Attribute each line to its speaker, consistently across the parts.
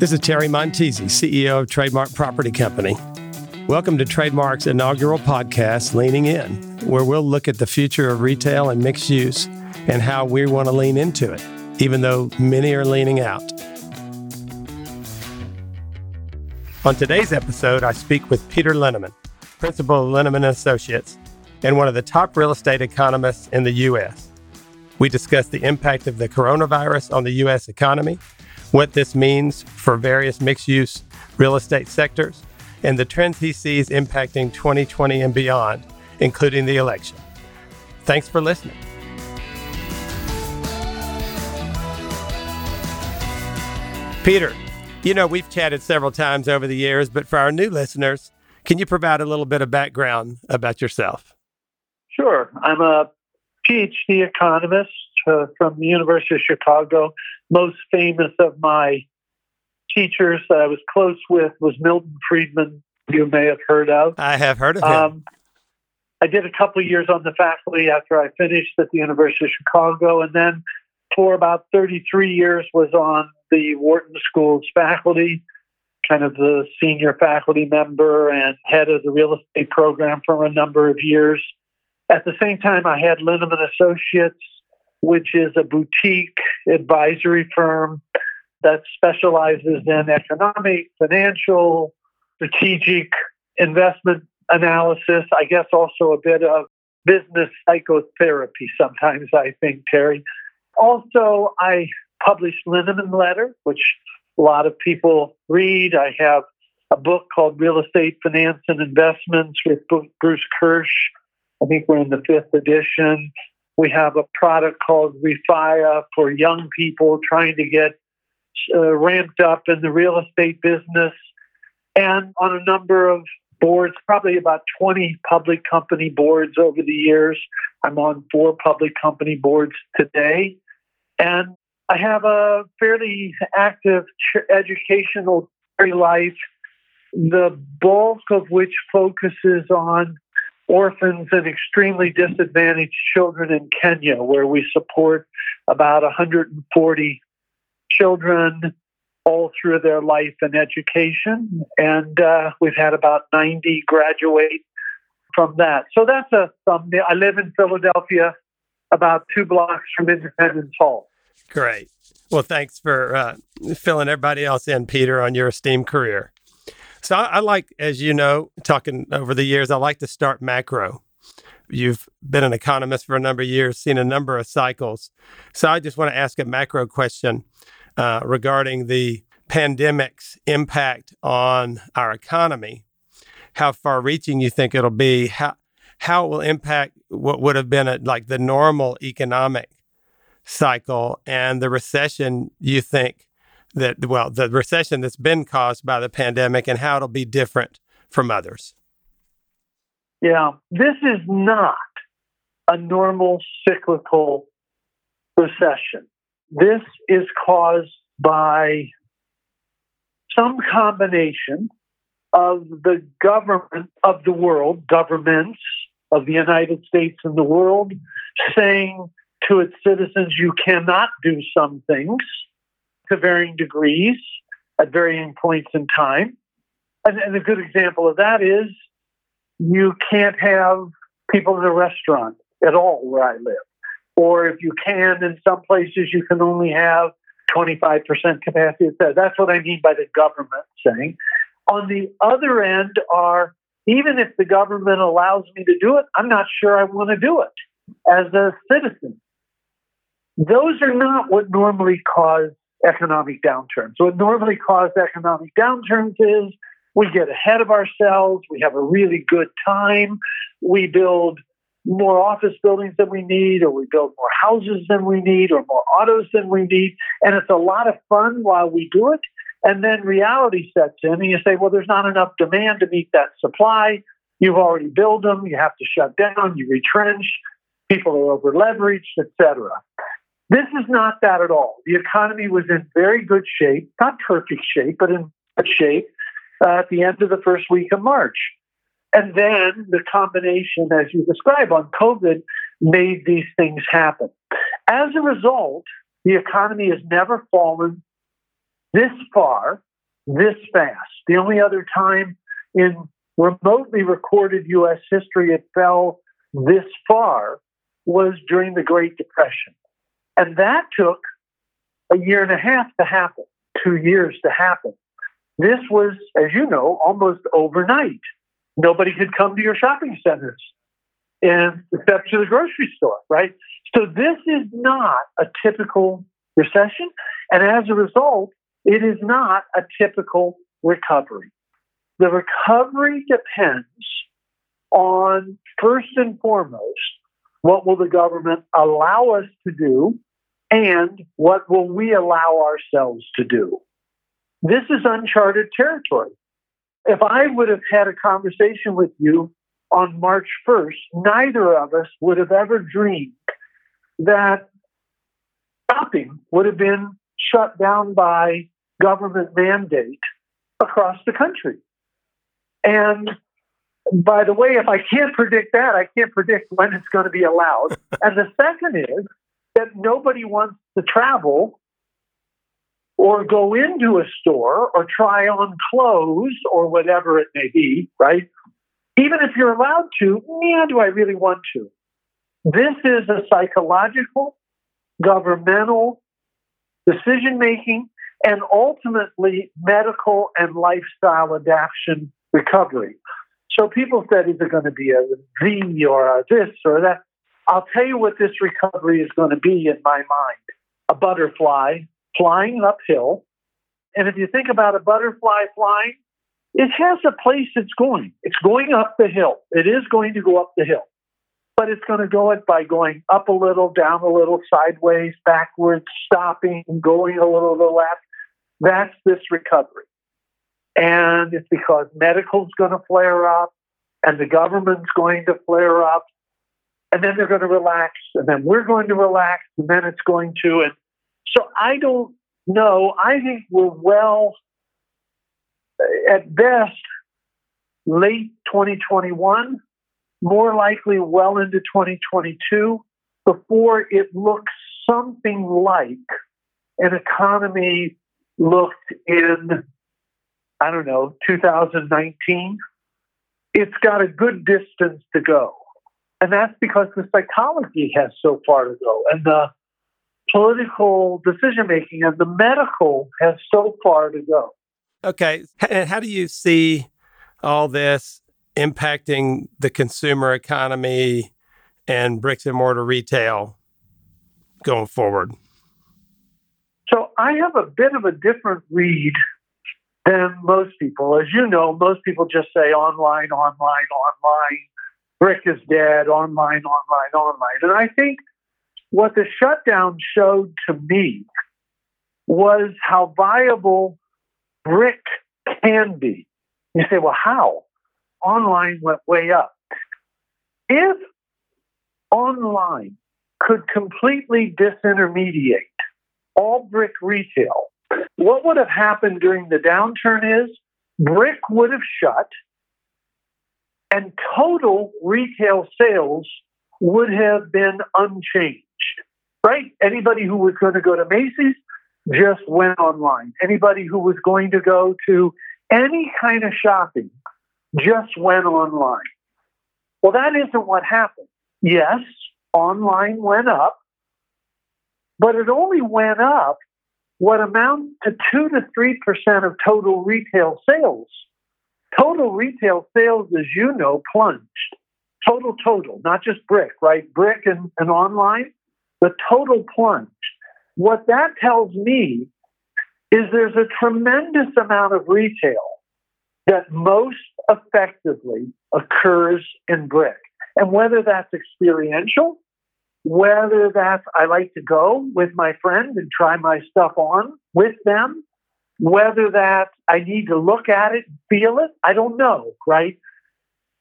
Speaker 1: This is Terry Montesi, CEO of Trademark Property Company. Welcome to Trademark's inaugural podcast, Leaning In, where we'll look at the future of retail and mixed use and how we want to lean into it, even though many are leaning out. On today's episode, I speak with Peter Linneman, principal of Linneman Associates and one of the top real estate economists in the U.S. We discuss the impact of the coronavirus on the U.S. economy what this means for various mixed use real estate sectors, and the trends he sees impacting 2020 and beyond, including the election. Thanks for listening. Peter, you know, we've chatted several times over the years, but for our new listeners, can you provide a little bit of background about yourself?
Speaker 2: Sure. I'm a PhD economist uh, from the University of Chicago. Most famous of my teachers that I was close with was Milton Friedman, you may have heard of.
Speaker 1: I have heard of him. Um,
Speaker 2: I did a couple of years on the faculty after I finished at the University of Chicago, and then for about 33 years was on the Wharton School's faculty, kind of the senior faculty member and head of the real estate program for a number of years. At the same time, I had Linneman Associates, which is a boutique advisory firm that specializes in economic, financial, strategic investment analysis. I guess also a bit of business psychotherapy sometimes, I think, Terry. Also, I published Linneman Letter, which a lot of people read. I have a book called Real Estate Finance and Investments with Bruce Kirsch. I think we're in the fifth edition. We have a product called Refia for young people trying to get uh, ramped up in the real estate business. And on a number of boards, probably about 20 public company boards over the years. I'm on four public company boards today. And I have a fairly active educational life, the bulk of which focuses on orphans and extremely disadvantaged children in Kenya, where we support about 140 children all through their life and education. And uh, we've had about 90 graduate from that. So that's a thumbnail. I live in Philadelphia, about two blocks from Independence Hall.
Speaker 1: Great. Well, thanks for uh, filling everybody else in, Peter, on your esteemed career. So I, I, like, as you know, talking over the years, I like to start macro. You've been an economist for a number of years, seen a number of cycles. So I just want to ask a macro question uh, regarding the pandemic's impact on our economy. How far reaching you think it'll be? How, how it will impact what would have been a, like the normal economic cycle and the recession you think that, well, the recession that's been caused by the pandemic and how it'll be different from others?
Speaker 2: Yeah, this is not a normal cyclical recession. This is caused by some combination of the government of the world, governments of the United States and the world, saying to its citizens, you cannot do some things to varying degrees at varying points in time. And, and a good example of that is you can't have people in a restaurant at all where I live. Or if you can, in some places, you can only have 25% capacity. That's what I mean by the government saying. On the other end are even if the government allows me to do it, I'm not sure I want to do it as a citizen. Those are not what normally cause economic downturns. What normally causes economic downturns is we get ahead of ourselves, we have a really good time, we build more office buildings than we need, or we build more houses than we need, or more autos than we need. And it's a lot of fun while we do it. And then reality sets in, and you say, well, there's not enough demand to meet that supply. You've already built them, you have to shut down, you retrench, people are over leveraged, etc. This is not that at all. The economy was in very good shape, not perfect shape, but in good shape uh, at the end of the first week of March. And then the combination, as you describe, on COVID made these things happen. As a result, the economy has never fallen this far this fast. The only other time in remotely recorded U.S. history it fell this far was during the Great Depression. And that took a year and a half to happen, two years to happen. This was, as you know, almost overnight. Nobody could come to your shopping centers and except to the grocery store, right? So this is not a typical recession. And as a result, it is not a typical recovery. The recovery depends on, first and foremost, what will the government allow us to do and what will we allow ourselves to do? This is uncharted territory. If I would have had a conversation with you on March 1st, neither of us would have ever dreamed that shopping would have been shut down by government mandate across the country. And by the way, if I can't predict that, I can't predict when it's going to be allowed. and the second is that nobody wants to travel or go into a store or try on clothes or whatever it may be, right? Even if you're allowed to, man, do I really want to? This is a psychological, governmental decision making, and ultimately medical and lifestyle adaptation recovery. So people said, is it going to be a V or a this or that? I'll tell you what this recovery is going to be in my mind a butterfly flying uphill. And if you think about a butterfly flying, it has a place it's going. It's going up the hill. It is going to go up the hill, but it's going to go it by going up a little, down a little, sideways, backwards, stopping, going a little to the left. That's this recovery. And it's because medical's going to flare up and the government's going to flare up and then they're going to relax and then we're going to relax and then it's going to. And so I don't know. I think we're well uh, at best, late 2021, more likely well into 2022, before it looks something like an economy looked in, I don't know, 2019. It's got a good distance to go. And that's because the psychology has so far to go, and the political decision making and the medical has so far to go.
Speaker 1: Okay. And how do you see all this impacting the consumer economy and bricks and mortar retail going forward?
Speaker 2: So I have a bit of a different read than most people. As you know, most people just say online, online, online. Brick is dead, online, online, online. And I think what the shutdown showed to me was how viable brick can be. You say, well, how? Online went way up. If online could completely disintermediate all brick retail, what would have happened during the downturn is brick would have shut and total retail sales would have been unchanged, right? Anybody who was going to go to Macy's just went online. Anybody who was going to go to any kind of shopping just went online. Well, that isn't what happened. Yes, online went up, but it only went up what amounts to 2 to 3% of total retail sales. Total retail sales, as you know, plunged. Total, total, not just brick, right? Brick and, and online, the total plunged. What that tells me is there's a tremendous amount of retail that most effectively occurs in brick. And whether that's experiential, whether that's I like to go with my friend and try my stuff on with them, whether that I need to look at it, feel it, I don't know, right?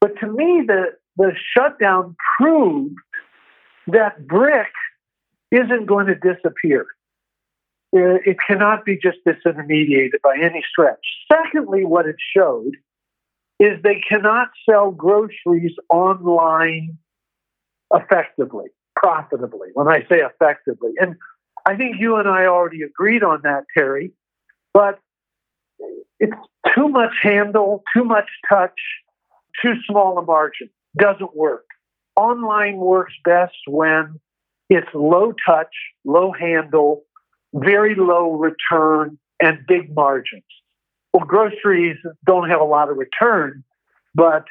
Speaker 2: But to me, the, the shutdown proved that brick isn't going to disappear. It cannot be just disintermediated by any stretch. Secondly, what it showed is they cannot sell groceries online effectively, profitably, when I say effectively. And I think you and I already agreed on that, Terry. But it's too much handle, too much touch, too small a margin. Doesn't work. Online works best when it's low touch, low handle, very low return, and big margins. Well, groceries don't have a lot of return, but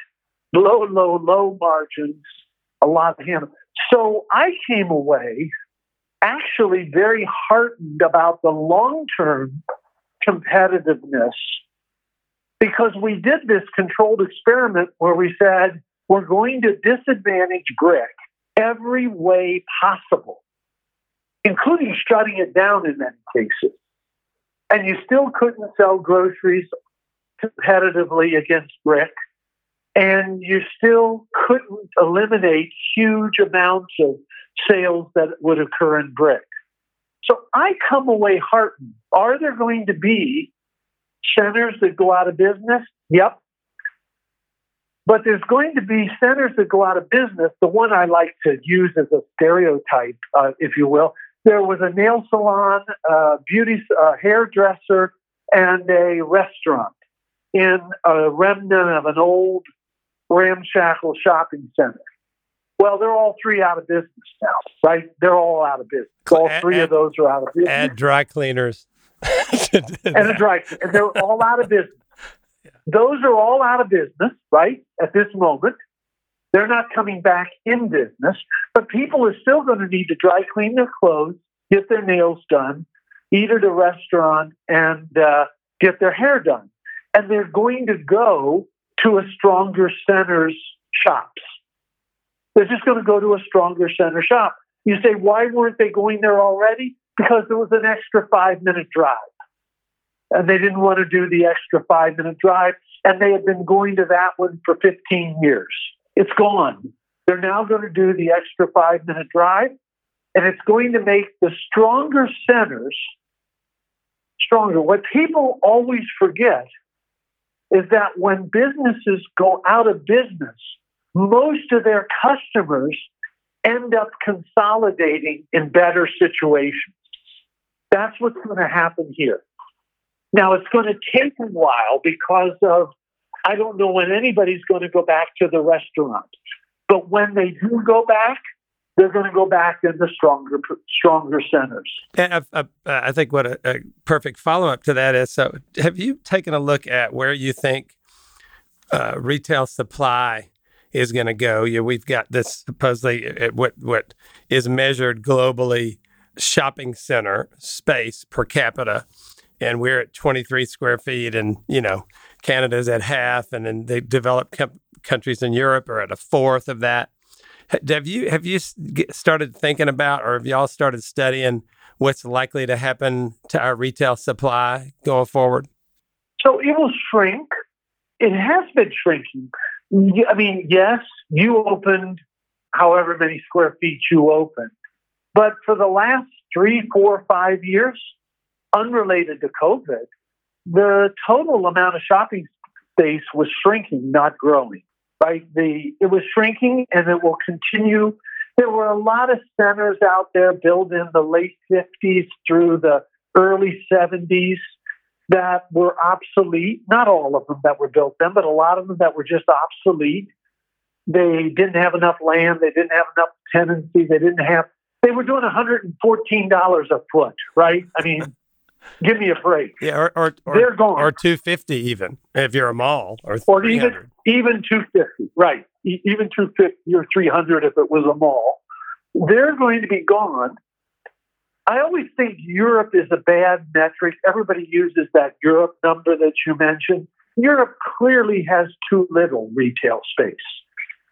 Speaker 2: low, low, low margins, a lot of handle. So I came away actually very heartened about the long term competitiveness because we did this controlled experiment where we said we're going to disadvantage brick every way possible, including shutting it down in many cases. And you still couldn't sell groceries competitively against brick. And you still couldn't eliminate huge amounts of sales that would occur in brick. So I come away heartened. Are there going to be centers that go out of business? Yep. But there's going to be centers that go out of business. The one I like to use as a stereotype, uh, if you will, there was a nail salon, uh, beauty, uh, hairdresser, and a restaurant in a remnant of an old ramshackle shopping center. Well, they're all three out of business now, right? They're all out of business. All three add, of those are out of business.
Speaker 1: And dry cleaners.
Speaker 2: and a dry, and they're all out of business. Yeah. Those are all out of business, right? At this moment, they're not coming back in business, but people are still going to need to dry clean their clothes, get their nails done, eat at a restaurant, and uh, get their hair done. And they're going to go to a stronger center's shops. They're just going to go to a stronger center shop. You say, why weren't they going there already? Because there was an extra five minute drive. And they didn't want to do the extra five minute drive. And they had been going to that one for 15 years. It's gone. They're now going to do the extra five minute drive. And it's going to make the stronger centers stronger. What people always forget is that when businesses go out of business, most of their customers end up consolidating in better situations. That's what's going to happen here. Now, it's going to take a while because of, I don't know when anybody's going to go back to the restaurant. But when they do go back, they're going to go back into stronger, stronger centers.
Speaker 1: And I, I, I think what a, a perfect follow up to that is. So, have you taken a look at where you think uh, retail supply is going to go? You, we've got this supposedly uh, what what is measured globally shopping center space per capita, and we're at 23 square feet, and you know Canada's at half, and then the developed com- countries in Europe are at a fourth of that have you have you started thinking about, or have y'all started studying what's likely to happen to our retail supply going forward?
Speaker 2: So it will shrink. It has been shrinking. I mean, yes, you opened however many square feet you opened, but for the last three, four, five years, unrelated to COVID, the total amount of shopping space was shrinking, not growing right? The it was shrinking and it will continue. There were a lot of centers out there built in the late 50s through the early 70s that were obsolete. Not all of them that were built then, but a lot of them that were just obsolete. They didn't have enough land. They didn't have enough tenancy. They didn't have. They were doing $114 a foot, right? I mean, give me a break.
Speaker 1: Yeah, or, or, or they're gone. Or 250 even if you're a mall, or
Speaker 2: or even even 250, right? E- even 250 or 300 if it was a mall. They're going to be gone. I always think Europe is a bad metric. Everybody uses that Europe number that you mentioned. Europe clearly has too little retail space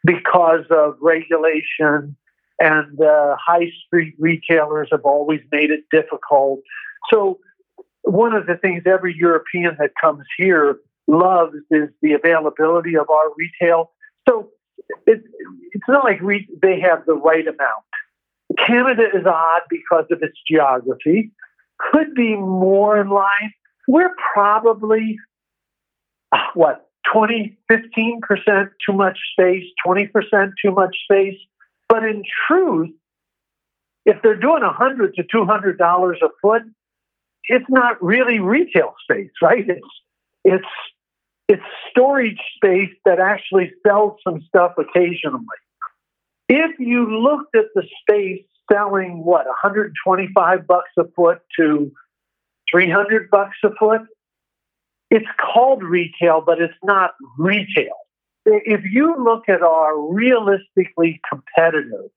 Speaker 2: because of regulation and uh, high street retailers have always made it difficult. So one of the things every European that comes here loves is the availability of our retail. So it, it's not like they have the right amount. Canada is odd because of its geography, could be more in line. We're probably, uh, what, 20, 15% too much space, 20% too much space. But in truth, if they're doing 100 to $200 a foot, it's not really retail space, right? It's It's it's storage space that actually sells some stuff occasionally. If you looked at the space selling what 125 bucks a foot to 300 bucks a foot, it's called retail, but it's not retail. If you look at our realistically competitive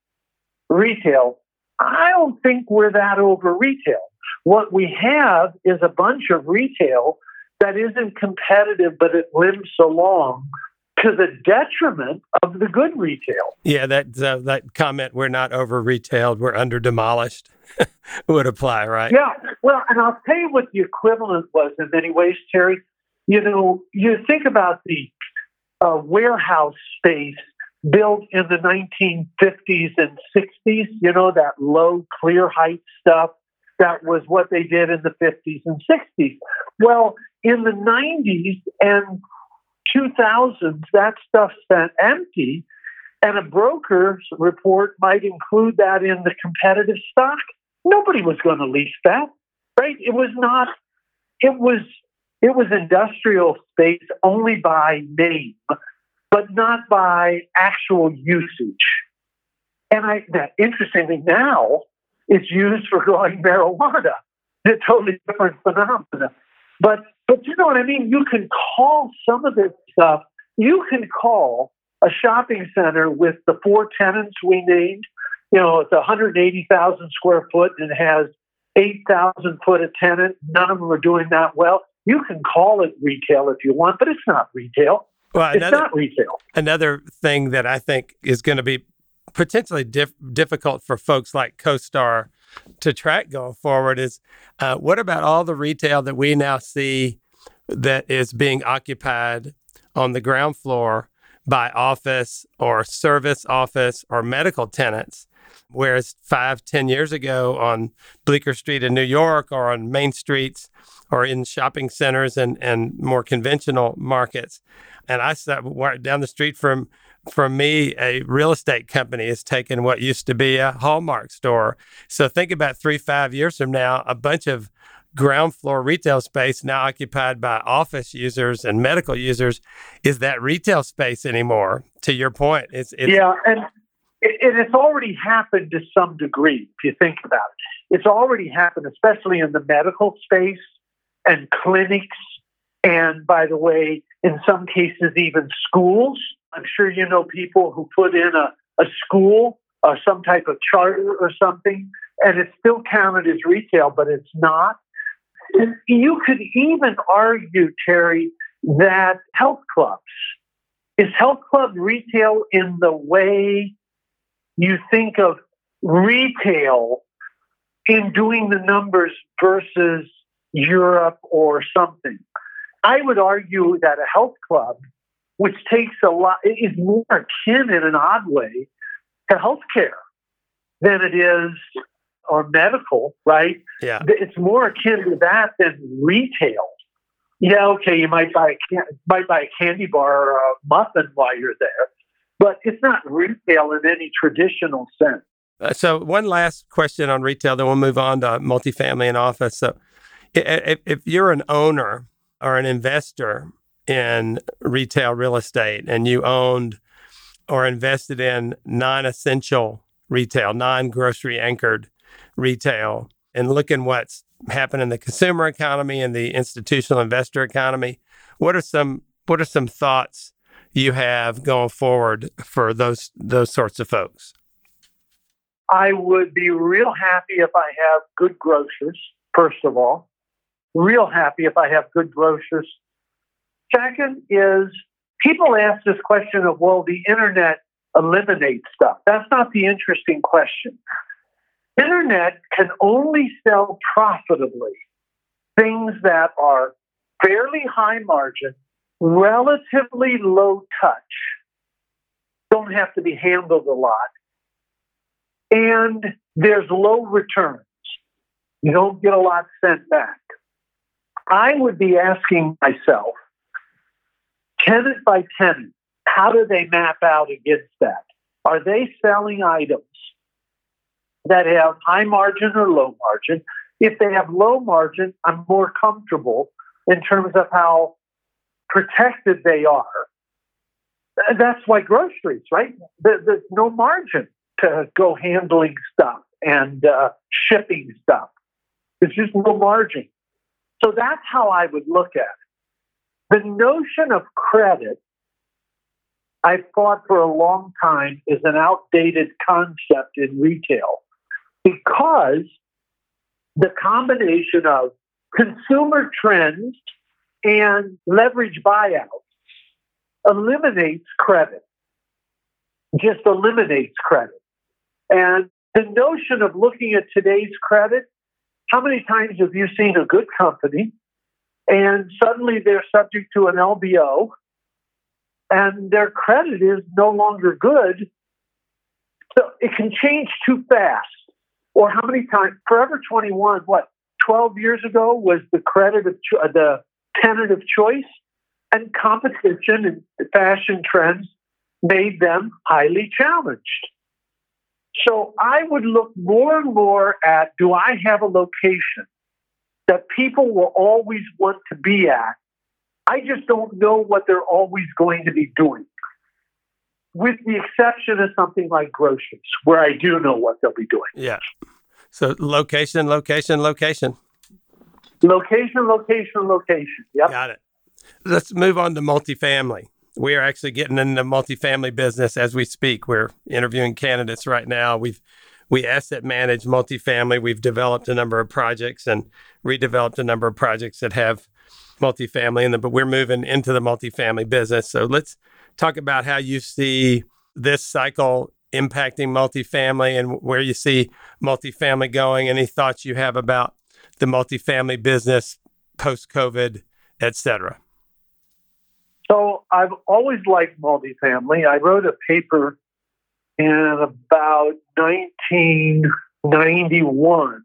Speaker 2: retail, I don't think we're that over retail. What we have is a bunch of retail that isn't competitive, but it limps along to the detriment of the good retail.
Speaker 1: Yeah, that uh, that comment "we're not over retailed, we're under demolished" would apply, right?
Speaker 2: Yeah. Well, and I'll tell you what the equivalent was in many ways, Terry. You know, you think about the uh, warehouse space built in the 1950s and 60s. You know that low clear height stuff. That was what they did in the 50s and 60s. Well, in the 90s and 2000s, that stuff spent empty, and a broker's report might include that in the competitive stock. Nobody was going to lease that, right? It was not. It was it was industrial space only by name, but not by actual usage. And I, interestingly now, it's used for growing marijuana. It's a totally different phenomenon. But but you know what I mean? You can call some of this stuff, you can call a shopping center with the four tenants we named. You know, it's 180,000 square foot and has 8,000 foot a tenant. None of them are doing that well. You can call it retail if you want, but it's not retail. Well, another, it's not retail.
Speaker 1: Another thing that I think is going to be potentially dif- difficult for folks like CoStar to track going forward is uh, what about all the retail that we now see that is being occupied on the ground floor by office or service office or medical tenants? Whereas five, ten years ago on Bleecker Street in New York or on main streets or in shopping centers and, and more conventional markets. And I sat down the street from from me, a real estate company has taken what used to be a Hallmark store. So think about three, five years from now, a bunch of ground floor retail space now occupied by office users and medical users. Is that retail space anymore? To your point, it's, it's
Speaker 2: yeah, and it, it's already happened to some degree. If you think about it, it's already happened, especially in the medical space and clinics, and by the way, in some cases, even schools I'm sure you know people who put in a, a school or some type of charter or something, and it's still counted as retail, but it's not. And you could even argue, Terry, that health clubs is health club retail in the way you think of retail in doing the numbers versus Europe or something. I would argue that a health club which takes a lot, is more akin in an odd way to healthcare than it is or medical, right?
Speaker 1: Yeah.
Speaker 2: It's more akin to that than retail. Yeah, okay, you might buy a might buy a candy bar or a muffin while you're there, but it's not retail in any traditional sense.
Speaker 1: Uh, so, one last question on retail, then we'll move on to multifamily and office. So, if, if you're an owner or an investor in retail real estate and you owned or invested in non essential retail, non grocery anchored retail, and looking what's happened in the consumer economy and the institutional investor economy, what are some what are some thoughts you have going forward for those those sorts of folks?
Speaker 2: I would be real happy if I have good grocers, first of all. Real happy if I have good grocers Second is people ask this question of, well, the internet eliminates stuff. That's not the interesting question. Internet can only sell profitably things that are fairly high margin, relatively low touch, don't have to be handled a lot, and there's low returns. You don't get a lot sent back. I would be asking myself, tenant by tenant, how do they map out against that? Are they selling items that have high margin or low margin? If they have low margin, I'm more comfortable in terms of how protected they are. That's why groceries, right? There's no margin to go handling stuff and uh, shipping stuff. There's just no margin. So that's how I would look at it. The notion of credit, I've thought for a long time, is an outdated concept in retail because the combination of consumer trends and leverage buyouts eliminates credit, just eliminates credit. And the notion of looking at today's credit, how many times have you seen a good company and suddenly they're subject to an LBO and their credit is no longer good? So it can change too fast. Or how many times? Forever 21, what, 12 years ago was the credit of cho- the tenant of choice? And competition and fashion trends made them highly challenged. So I would look more and more at do I have a location that people will always want to be at? I just don't know what they're always going to be doing. With the exception of something like groceries, where I do know what they'll be doing.
Speaker 1: Yeah. So location, location, location.
Speaker 2: Location, location, location. Yep.
Speaker 1: Got it. Let's move on to multifamily. We are actually getting in the multifamily business as we speak. We're interviewing candidates right now. We've we asset manage multifamily. We've developed a number of projects and redeveloped a number of projects that have multifamily in them, but we're moving into the multifamily business. So let's talk about how you see this cycle impacting multifamily and where you see multifamily going. Any thoughts you have about the multifamily business post COVID, et cetera?
Speaker 2: So I've always liked multifamily. I wrote a paper in about 1991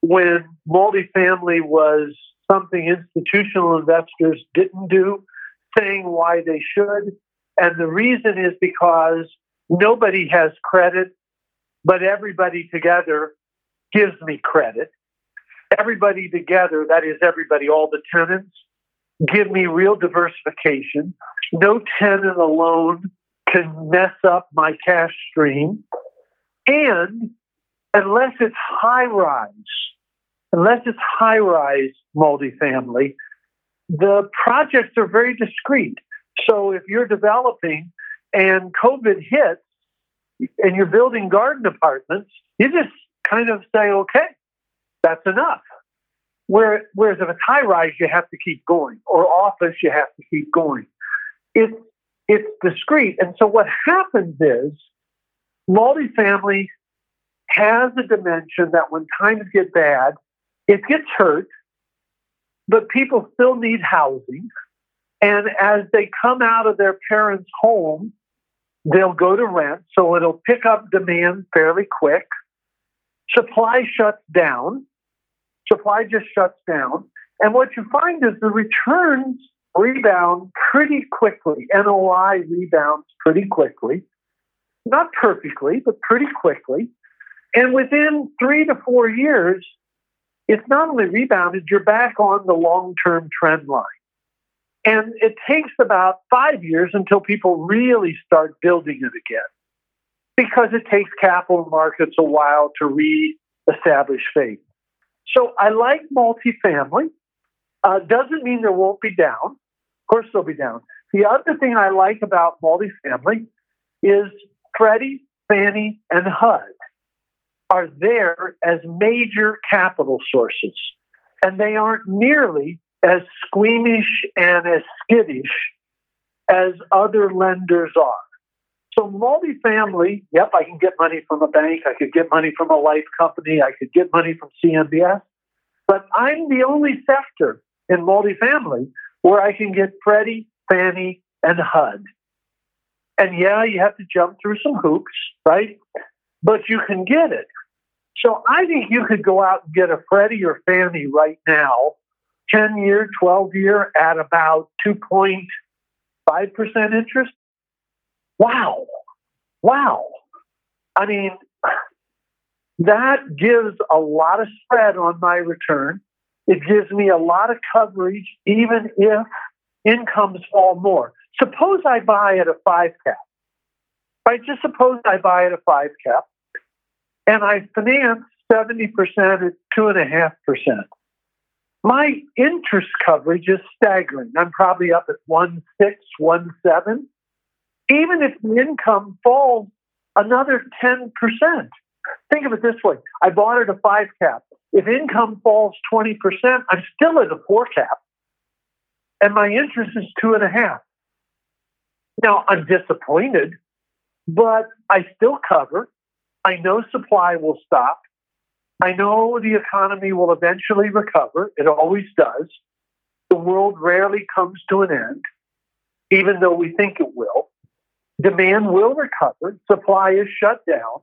Speaker 2: when multifamily was something institutional investors didn't do, saying why they should. And the reason is because nobody has credit, but everybody together gives me credit. Everybody together, that is everybody, all the tenants, give me real diversification. No tenant alone can mess up my cash stream. And unless it's high rise, unless it's high rise multifamily, the projects are very discrete. So if you're developing and COVID hits and you're building garden apartments, you just kind of say, okay, that's enough. Whereas if it's high rise, you have to keep going, or office, you have to keep going. It's it's discrete, and so what happens is multifamily has a dimension that when times get bad, it gets hurt, but people still need housing. And as they come out of their parents' home, they'll go to rent, so it'll pick up demand fairly quick. Supply shuts down, supply just shuts down. And what you find is the returns rebound pretty quickly. NOI rebounds pretty quickly. Not perfectly, but pretty quickly. And within three to four years, it's not only rebounded, you're back on the long term trend line. And it takes about five years until people really start building it again because it takes capital markets a while to re-establish faith. So I like multifamily. Uh, doesn't mean there won't be down. Course, they'll be down. The other thing I like about multifamily is Freddie, Fannie, and HUD are there as major capital sources, and they aren't nearly as squeamish and as skittish as other lenders are. So multifamily, yep, I can get money from a bank, I could get money from a life company, I could get money from CMBS, but I'm the only sector in multifamily where I can get Freddie, Fannie, and HUD. And yeah, you have to jump through some hoops, right? But you can get it. So I think you could go out and get a Freddie or Fannie right now, 10 year, 12 year at about 2.5% interest wow, wow. I mean, that gives a lot of spread on my return. It gives me a lot of coverage, even if incomes fall more. Suppose I buy at a five cap, right? Just suppose I buy at a five cap and I finance 70% at 2.5%. My interest coverage is staggering. I'm probably up at 1.6, 1.7. Even if the income falls another 10%. Think of it this way I bought at a five cap. If income falls 20%, I'm still at a four cap, and my interest is two and a half. Now, I'm disappointed, but I still cover. I know supply will stop. I know the economy will eventually recover. It always does. The world rarely comes to an end, even though we think it will. Demand will recover. Supply is shut down.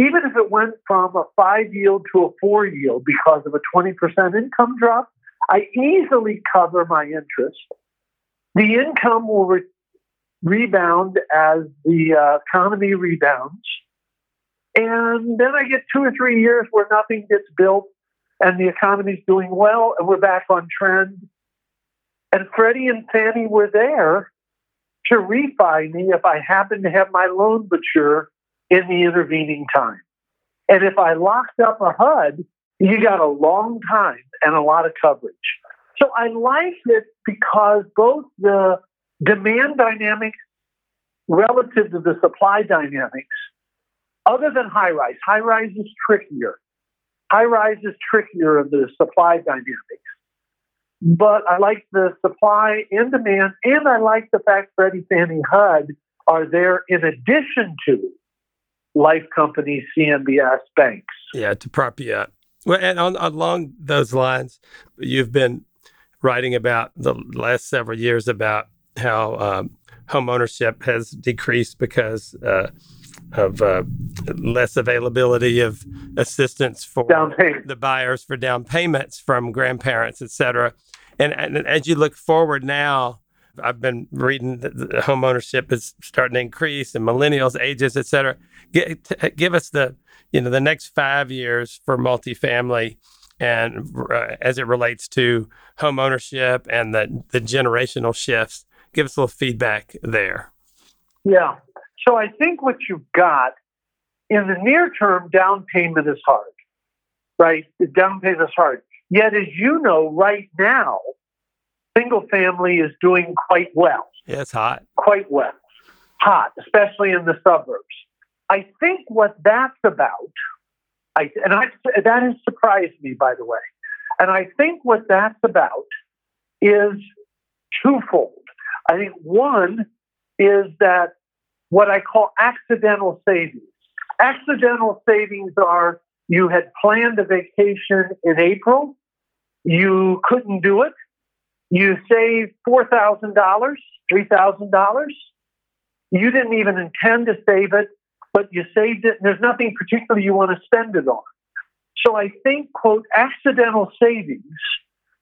Speaker 2: Even if it went from a five yield to a four yield because of a 20% income drop, I easily cover my interest. The income will re- rebound as the uh, economy rebounds. And then I get two or three years where nothing gets built and the economy's doing well and we're back on trend. And Freddie and Fannie were there to refi me if I happen to have my loan mature in the intervening time. And if I locked up a HUD, you got a long time and a lot of coverage. So I like it because both the demand dynamics relative to the supply dynamics other than high rise, high rise is trickier. High rise is trickier of the supply dynamics. But I like the supply and demand, and I like the fact Freddie Fannie HUD are there in addition to life companies, CMBS, banks.
Speaker 1: Yeah, to prop you up. Well, and on, along those lines, you've been writing about the last several years about how um, home ownership has decreased because uh, of uh, less availability of assistance for the buyers for down payments from grandparents, et cetera. And, and as you look forward now, I've been reading that the home ownership is starting to increase and millennials ages, et cetera. give us the, you know, the next five years for multifamily and uh, as it relates to home ownership and the, the generational shifts. Give us a little feedback there.
Speaker 2: Yeah. So I think what you've got in the near term, down payment is hard, right? Down payment is hard. Yet, as you know, right now, single family is doing quite well.
Speaker 1: Yeah, it's hot.
Speaker 2: Quite well. Hot, especially in the suburbs. I think what that's about, I, and I, that has surprised me, by the way. And I think what that's about is twofold. I think one is that what I call accidental savings. Accidental savings are you had planned a vacation in April, you couldn't do it, you save $4,000, $3,000. You didn't even intend to save it, but you saved it, and there's nothing particular you want to spend it on. So I think, quote, accidental savings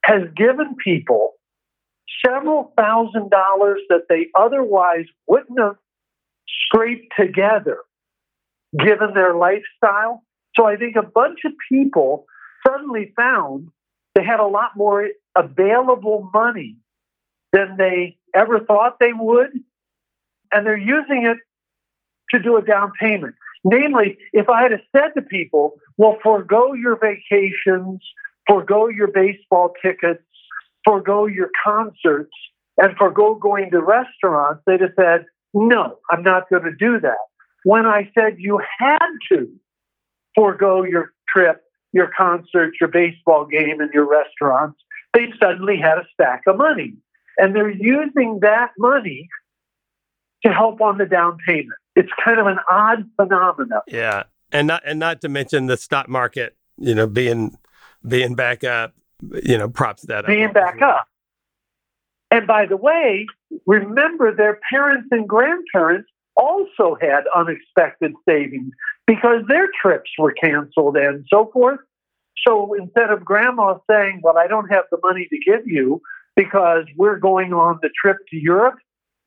Speaker 2: has given people several thousand dollars that they otherwise wouldn't have scraped together given their lifestyle. So I think a bunch of people suddenly found they had a lot more available money than they ever thought they would. And they're using it to do a down payment. Namely, if I had said to people, well, forego your vacations, forego your baseball tickets, forego your concerts, and forego going to restaurants, they'd have said, no, I'm not going to do that. When I said you had to forego your trip, your concert, your baseball game, and your restaurants, they suddenly had a stack of money. And they're using that money to help on the down payment. It's kind of an odd phenomenon.
Speaker 1: Yeah. And not and not to mention the stock market, you know, being being back up, you know, props that
Speaker 2: being up. Being back up. And by the way, remember their parents and grandparents also had unexpected savings because their trips were canceled and so forth. So instead of grandma saying, Well, I don't have the money to give you because we're going on the trip to Europe,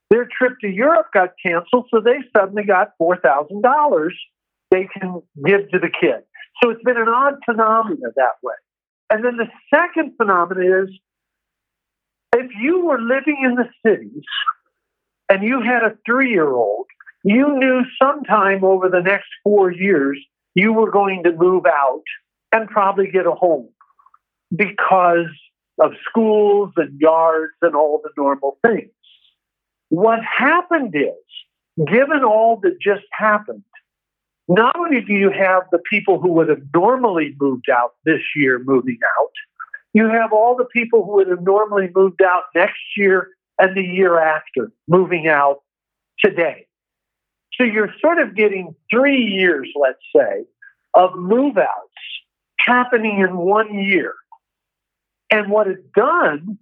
Speaker 2: their trip to Europe got canceled. So they suddenly got $4,000 they can give to the kid. So it's been an odd phenomenon that way. And then the second phenomenon is If you were living in the cities and you had a three year old, you knew sometime over the next four years you were going to move out and probably get a home because of schools and yards and all the normal things. What happened is, given all that just happened, not only do you have the people who would have normally moved out this year moving out, you have all the people who would have normally moved out next year and the year after moving out today. So you're sort of getting three years, let's say, of move outs happening in one year. And what it's done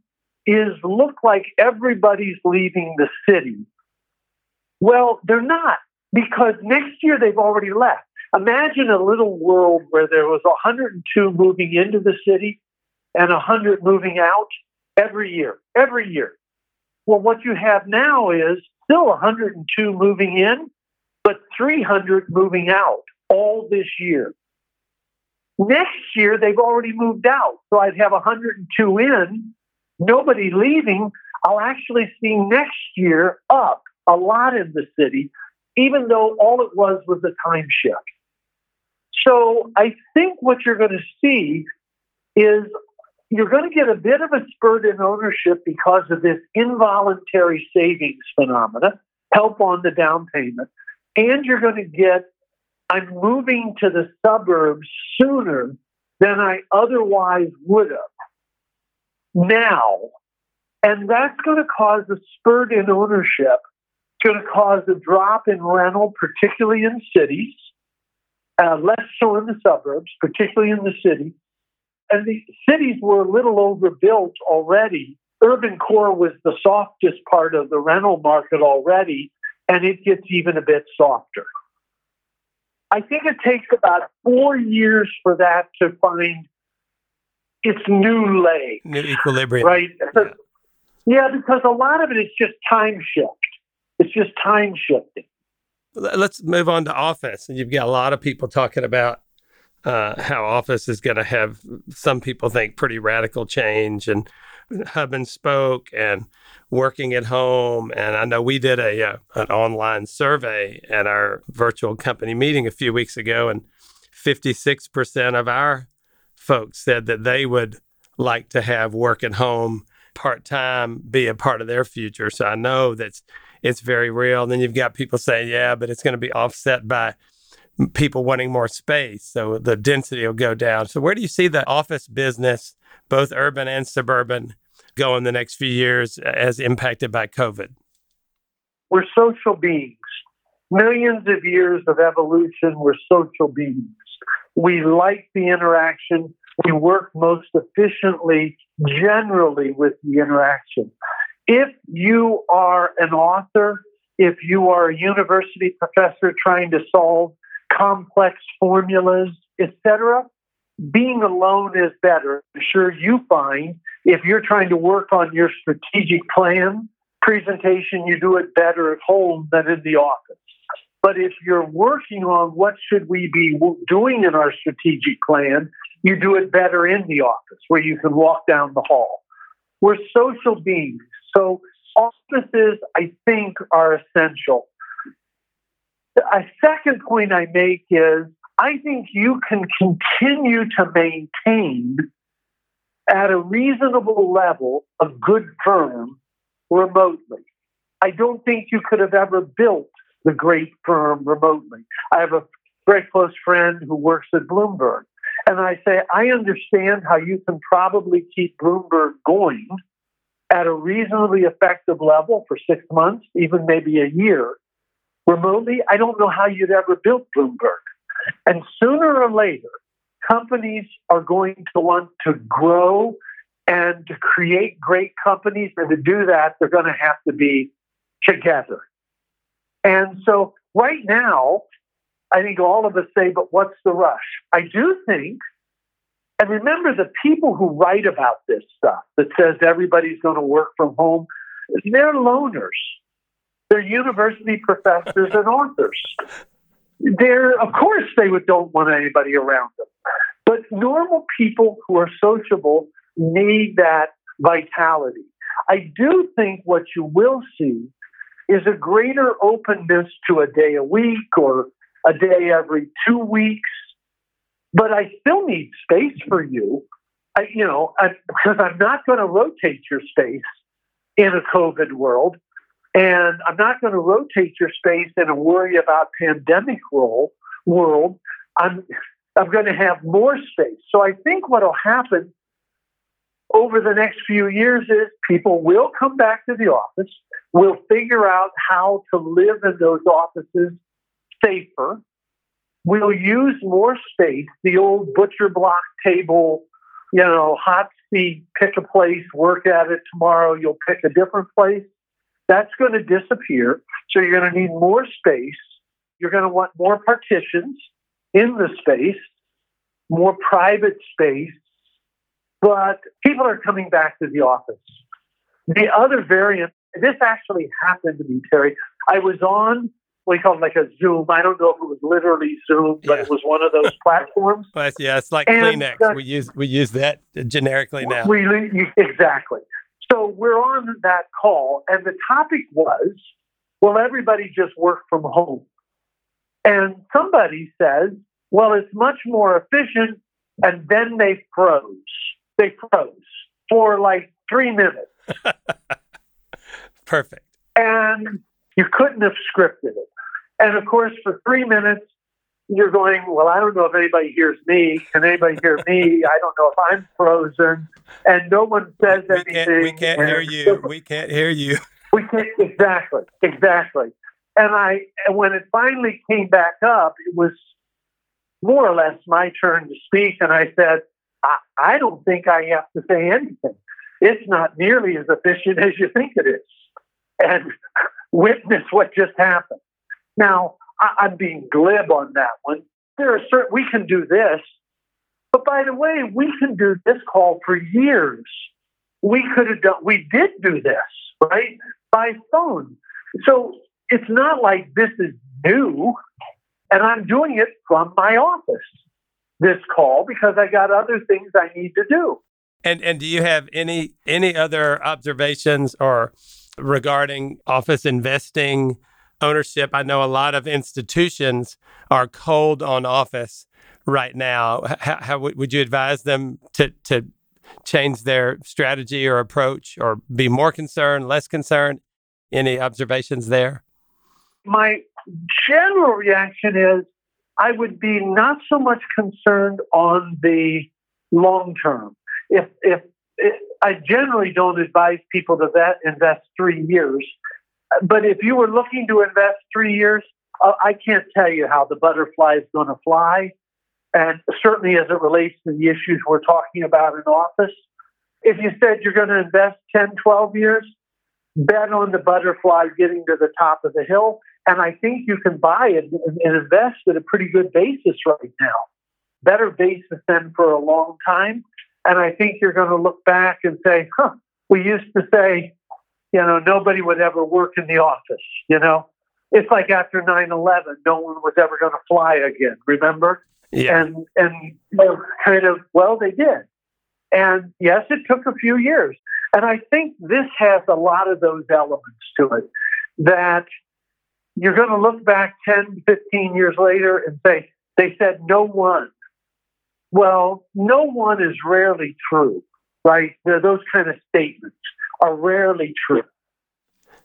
Speaker 2: is look like everybody's leaving the city. Well, they're not, because next year they've already left. Imagine a little world where there was 102 moving into the city and 100 moving out every year, every year. Well, what you have now is still 102 moving in, but 300 moving out all this year. Next year, they've already moved out. So I'd have 102 in, nobody leaving. I'll actually see next year up a lot in the city, even though all it was was a time shift. So I think what you're going to see is you're going to get a bit of a spurt in ownership because of this involuntary savings phenomena, help on the down payment, and you're going to get I'm moving to the suburbs sooner than I otherwise would have now. And that's going to cause a spurt in ownership. It's going to cause a drop in rental, particularly in cities, uh, less so in the suburbs, particularly in the city. And the cities were a little overbuilt already. Urban core was the softest part of the rental market already, and it gets even a bit softer. I think it takes about four years for that to find its new leg.
Speaker 1: New equilibrium.
Speaker 2: Right? Yeah. yeah, because a lot of it is just time shift. It's just time shifting.
Speaker 1: Let's move on to office. And you've got a lot of people talking about uh, how office is going to have, some people think, pretty radical change and hub and spoke and working at home. And I know we did a an online survey at our virtual company meeting a few weeks ago, and 56% of our folks said that they would like to have work at home part time be a part of their future. So I know that's it's very real. And then you've got people saying, yeah, but it's going to be offset by people wanting more space. So the density will go down. So where do you see the office business, both urban and suburban, go in the next few years as impacted by COVID?
Speaker 2: We're social beings. Millions of years of evolution, we're social beings. We like the interaction. We work most efficiently generally with the interaction. If you are an author, if you are a university professor trying to solve complex formulas, etc., being alone is better. I'm sure you find if you're trying to work on your strategic plan presentation, you do it better at home than in the office. But if you're working on what should we be doing in our strategic plan, you do it better in the office where you can walk down the hall. We're social beings. So offices, I think, are essential. A second point I make is I think you can continue to maintain at a reasonable level a good firm remotely. I don't think you could have ever built the great firm remotely. I have a very close friend who works at Bloomberg. And I say, I understand how you can probably keep Bloomberg going at a reasonably effective level for six months, even maybe a year. Remotely, I don't know how you'd ever build Bloomberg. And sooner or later, companies are going to want to grow and to create great companies. And to do that, they're going to have to be together. And so, right now, I think all of us say, but what's the rush? I do think, and remember the people who write about this stuff that says everybody's going to work from home, they're loners. They're university professors and authors they're of course they would don't want anybody around them. But normal people who are sociable need that vitality. I do think what you will see is a greater openness to a day a week or a day every two weeks. But I still need space for you, I, you know, I, because I'm not going to rotate your space in a COVID world. And I'm not going to rotate your space in a worry about pandemic role, world. I'm, I'm going to have more space. So I think what will happen over the next few years is people will come back to the office. We'll figure out how to live in those offices safer. We'll use more space, the old butcher block table, you know, hot seat, pick a place, work at it tomorrow, you'll pick a different place. That's going to disappear. So you're going to need more space. You're going to want more partitions in the space, more private space, but people are coming back to the office. The other variant, this actually happened to me, Terry. I was on what you call like a Zoom. I don't know if it was literally Zoom, but yeah. it was one of those platforms.
Speaker 1: Yeah, it's like and, Kleenex. Uh, we use we use that generically now.
Speaker 2: We, exactly. So we're on that call, and the topic was, "Will everybody just work from home?" And somebody says, "Well, it's much more efficient," and then they froze they froze for like three minutes.
Speaker 1: Perfect.
Speaker 2: And you couldn't have scripted it. And of course, for three minutes, you're going, Well, I don't know if anybody hears me. Can anybody hear me? I don't know if I'm frozen. And no one says
Speaker 1: we
Speaker 2: anything.
Speaker 1: Can't, we can't hear you. We can't hear you.
Speaker 2: We can't, exactly, exactly. And I, and when it finally came back up, it was more or less my turn to speak. And I said, I, I don't think I have to say anything. It's not nearly as efficient as you think it is. And witness what just happened. Now, I, am being glib on that one. There are certain, we can do this, but by the way, we can do this call for years. We could have done, we did do this, right? By phone. So it's not like this is new, and I'm doing it from my office this call because I got other things I need to do.
Speaker 1: And and do you have any any other observations or regarding office investing ownership? I know a lot of institutions are cold on office right now. How, how would you advise them to to change their strategy or approach or be more concerned, less concerned? Any observations there?
Speaker 2: My general reaction is I would be not so much concerned on the long term. If, if, I generally don't advise people to invest three years, but if you were looking to invest three years, uh, I can't tell you how the butterfly is going to fly. And certainly as it relates to the issues we're talking about in office, if you said you're going to invest 10, 12 years, bet on the butterfly getting to the top of the hill. And I think you can buy it and, invest at a pretty good basis right now. Better basis than for a long time. And I think you're going to look back and say, huh, we used to say, you know, nobody would ever work in the office, you know? It's like after 9 11, no one was ever going to fly again, remember?
Speaker 1: Yeah.
Speaker 2: And, and you know, kind of, well, they did. And yes, it took a few years. And I think this has a lot of those elements to it that you're going to look back 10, 15 years later and say, they said no one. Well, no one is rarely true, right? Those kind of statements are rarely true.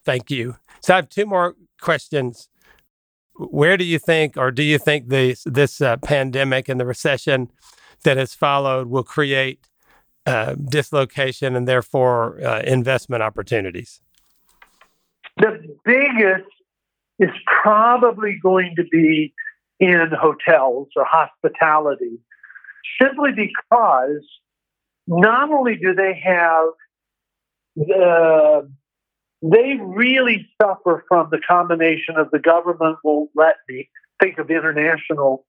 Speaker 1: Thank you. So I have two more questions. Where do you think, or do you think this this uh, pandemic and the recession that has followed will create uh, dislocation and therefore uh, investment opportunities?
Speaker 2: The biggest is probably going to be in hotels or hospitality, simply because not only do they have the they really suffer from the combination of the government won't let me think of international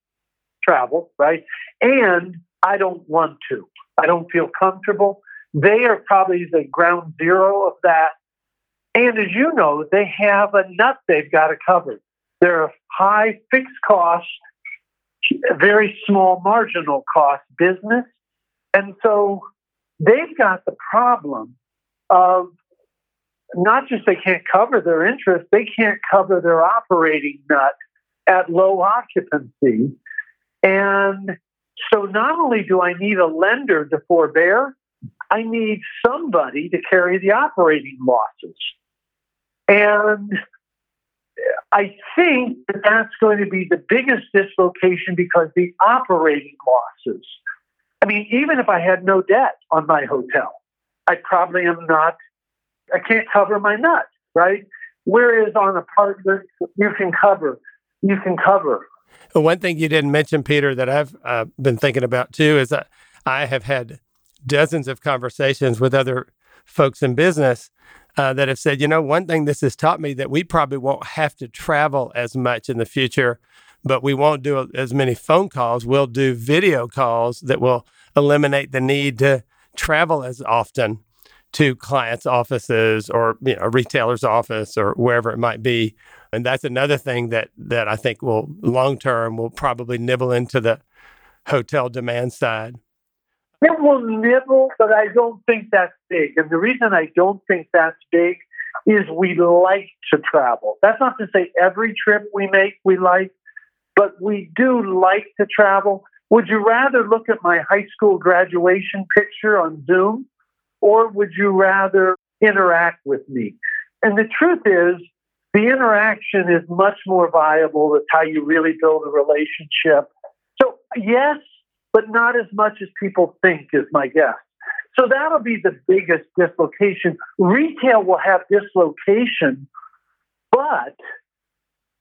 Speaker 2: travel, right? And I don't want to. I don't feel comfortable. They are probably the ground zero of that. And as you know, they have a nut they've got to cover. They're a high fixed cost, very small marginal cost business. And so they've got the problem of not just they can't cover their interest, they can't cover their operating nut at low occupancy. And so not only do I need a lender to forbear, I need somebody to carry the operating losses. And I think that that's going to be the biggest dislocation because the operating losses. I mean, even if I had no debt on my hotel, I probably am not, I can't cover my nut, right? Whereas on apartments, you can cover, you can cover.
Speaker 1: One thing you didn't mention, Peter, that I've uh, been thinking about too is that I have had dozens of conversations with other folks in business uh, that have said, you know, one thing this has taught me that we probably won't have to travel as much in the future, but we won't do as many phone calls. We'll do video calls that will eliminate the need to travel as often to clients' offices or you know, a retailer's office or wherever it might be. And that's another thing that that I think will long term will probably nibble into the hotel demand side.
Speaker 2: It will nibble, but I don't think that's big. And the reason I don't think that's big is we like to travel. That's not to say every trip we make we like, but we do like to travel. Would you rather look at my high school graduation picture on Zoom, or would you rather interact with me? And the truth is, the interaction is much more viable. That's how you really build a relationship. So, yes, but not as much as people think, is my guess. So that'll be the biggest dislocation. Retail will have dislocation, but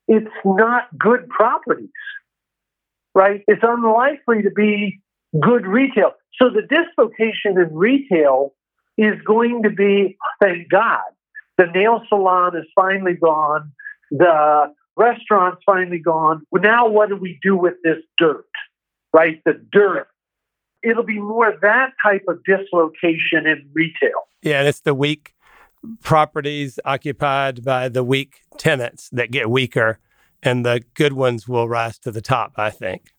Speaker 2: it's not good properties, right? It's unlikely to be good retail. So the dislocation in retail is going to be, thank God, the nail salon is finally gone, the restaurant's finally gone. Now, what do we do with this dirt? right? The dirt. It'll be more that type of dislocation in retail.
Speaker 1: Yeah, and it's the weak properties occupied by the weak tenants that get weaker, and the good ones will rise to the top, I think.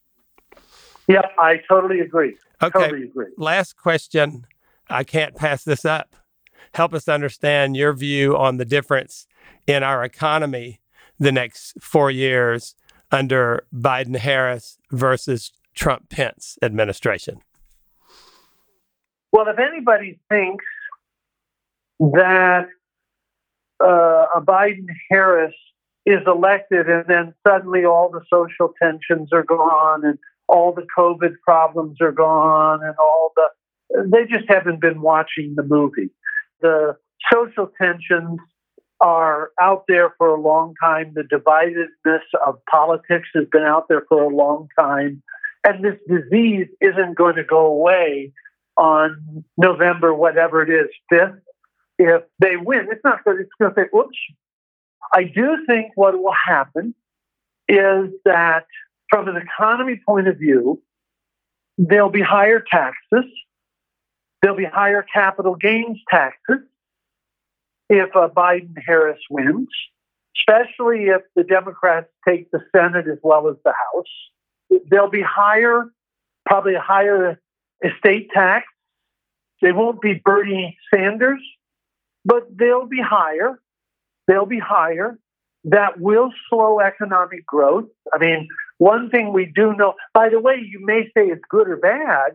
Speaker 2: Yep, I totally agree.
Speaker 1: Okay.
Speaker 2: Totally agree.
Speaker 1: Last question. I can't pass this up. Help us understand your view on the difference in our economy the next four years under Biden Harris versus Trump Pence administration?
Speaker 2: Well, if anybody thinks that uh, a Biden Harris is elected and then suddenly all the social tensions are gone and all the COVID problems are gone and all the, they just haven't been watching the movie. The social tensions are out there for a long time. The dividedness of politics has been out there for a long time. And this disease isn't going to go away on November, whatever it is, 5th. If they win, it's not going to, it's going to say, oops. I do think what will happen is that from an economy point of view, there'll be higher taxes. There'll be higher capital gains taxes if uh, Biden Harris wins, especially if the Democrats take the Senate as well as the House There'll be higher, probably a higher estate tax. They won't be Bernie Sanders, but they'll be higher. They'll be higher. That will slow economic growth. I mean, one thing we do know, by the way, you may say it's good or bad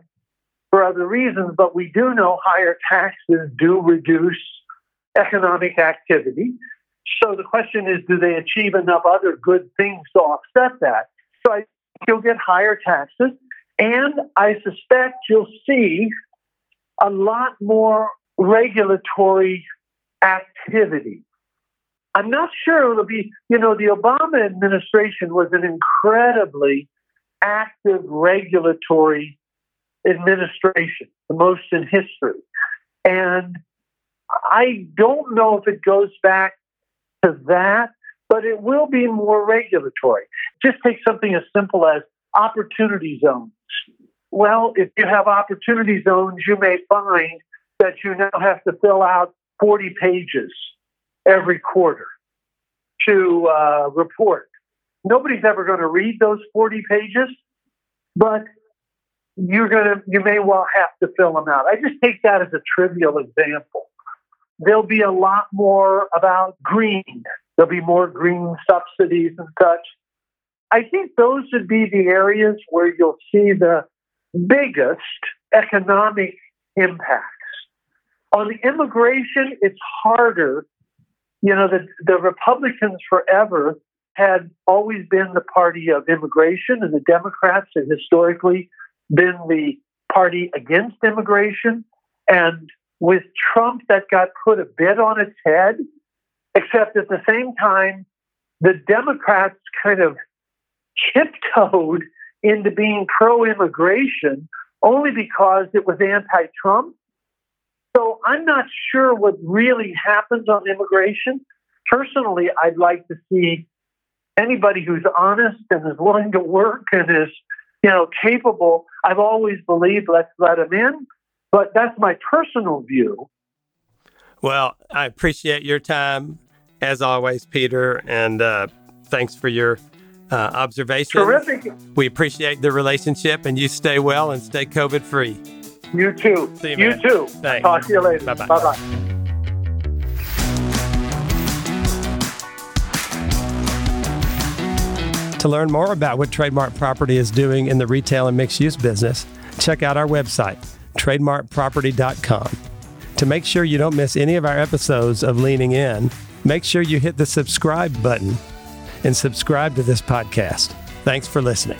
Speaker 2: for other reasons, but we do know higher taxes do reduce economic activity. So the question is, do they achieve enough other good things to offset that? So I you'll get higher taxes. And I suspect you'll see a lot more regulatory activity. I'm not sure it'll be, you know, the Obama administration was an incredibly active regulatory administration, the most in history. And I don't know if it goes back to that but it will be more regulatory. Just take something as simple as opportunity zones. Well, if you have opportunity zones, you may find that you now have to fill out 40 pages every quarter to uh, report. Nobody's ever going to read those 40 pages, but you're going to, you may well have to fill them out. I just take that as a trivial example. there'll be a lot more about green. There'll be more green subsidies and such. I think those would be the areas where you'll see the biggest economic impacts. On immigration, it's harder. You know, the, the Republicans forever had always been the party of immigration, and the Democrats had historically been the party against immigration. And with Trump, that got put a bit on its head, except at the same time, the Democrats kind of tiptoed into being pro immigration only because it was anti Trump. I'm not sure what really happens on immigration. Personally, I'd like to see anybody who's honest and is willing to work and is, you know, capable. I've always believed let's let them in, but that's my personal view.
Speaker 1: Well, I appreciate your time as always, Peter, and uh, thanks for your uh, observations.
Speaker 2: Terrific.
Speaker 1: We appreciate the relationship, and you stay well and stay COVID free.
Speaker 2: You too.
Speaker 1: See you,
Speaker 2: you too.
Speaker 1: Thanks.
Speaker 2: Talk to you later.
Speaker 1: Bye-bye.
Speaker 2: Bye bye.
Speaker 1: To learn more about what Trademark Property is doing in the retail and mixed use business, check out our website, trademarkproperty.com. To make sure you don't miss any of our episodes of Leaning In, make sure you hit the subscribe button and subscribe to this podcast. Thanks for listening.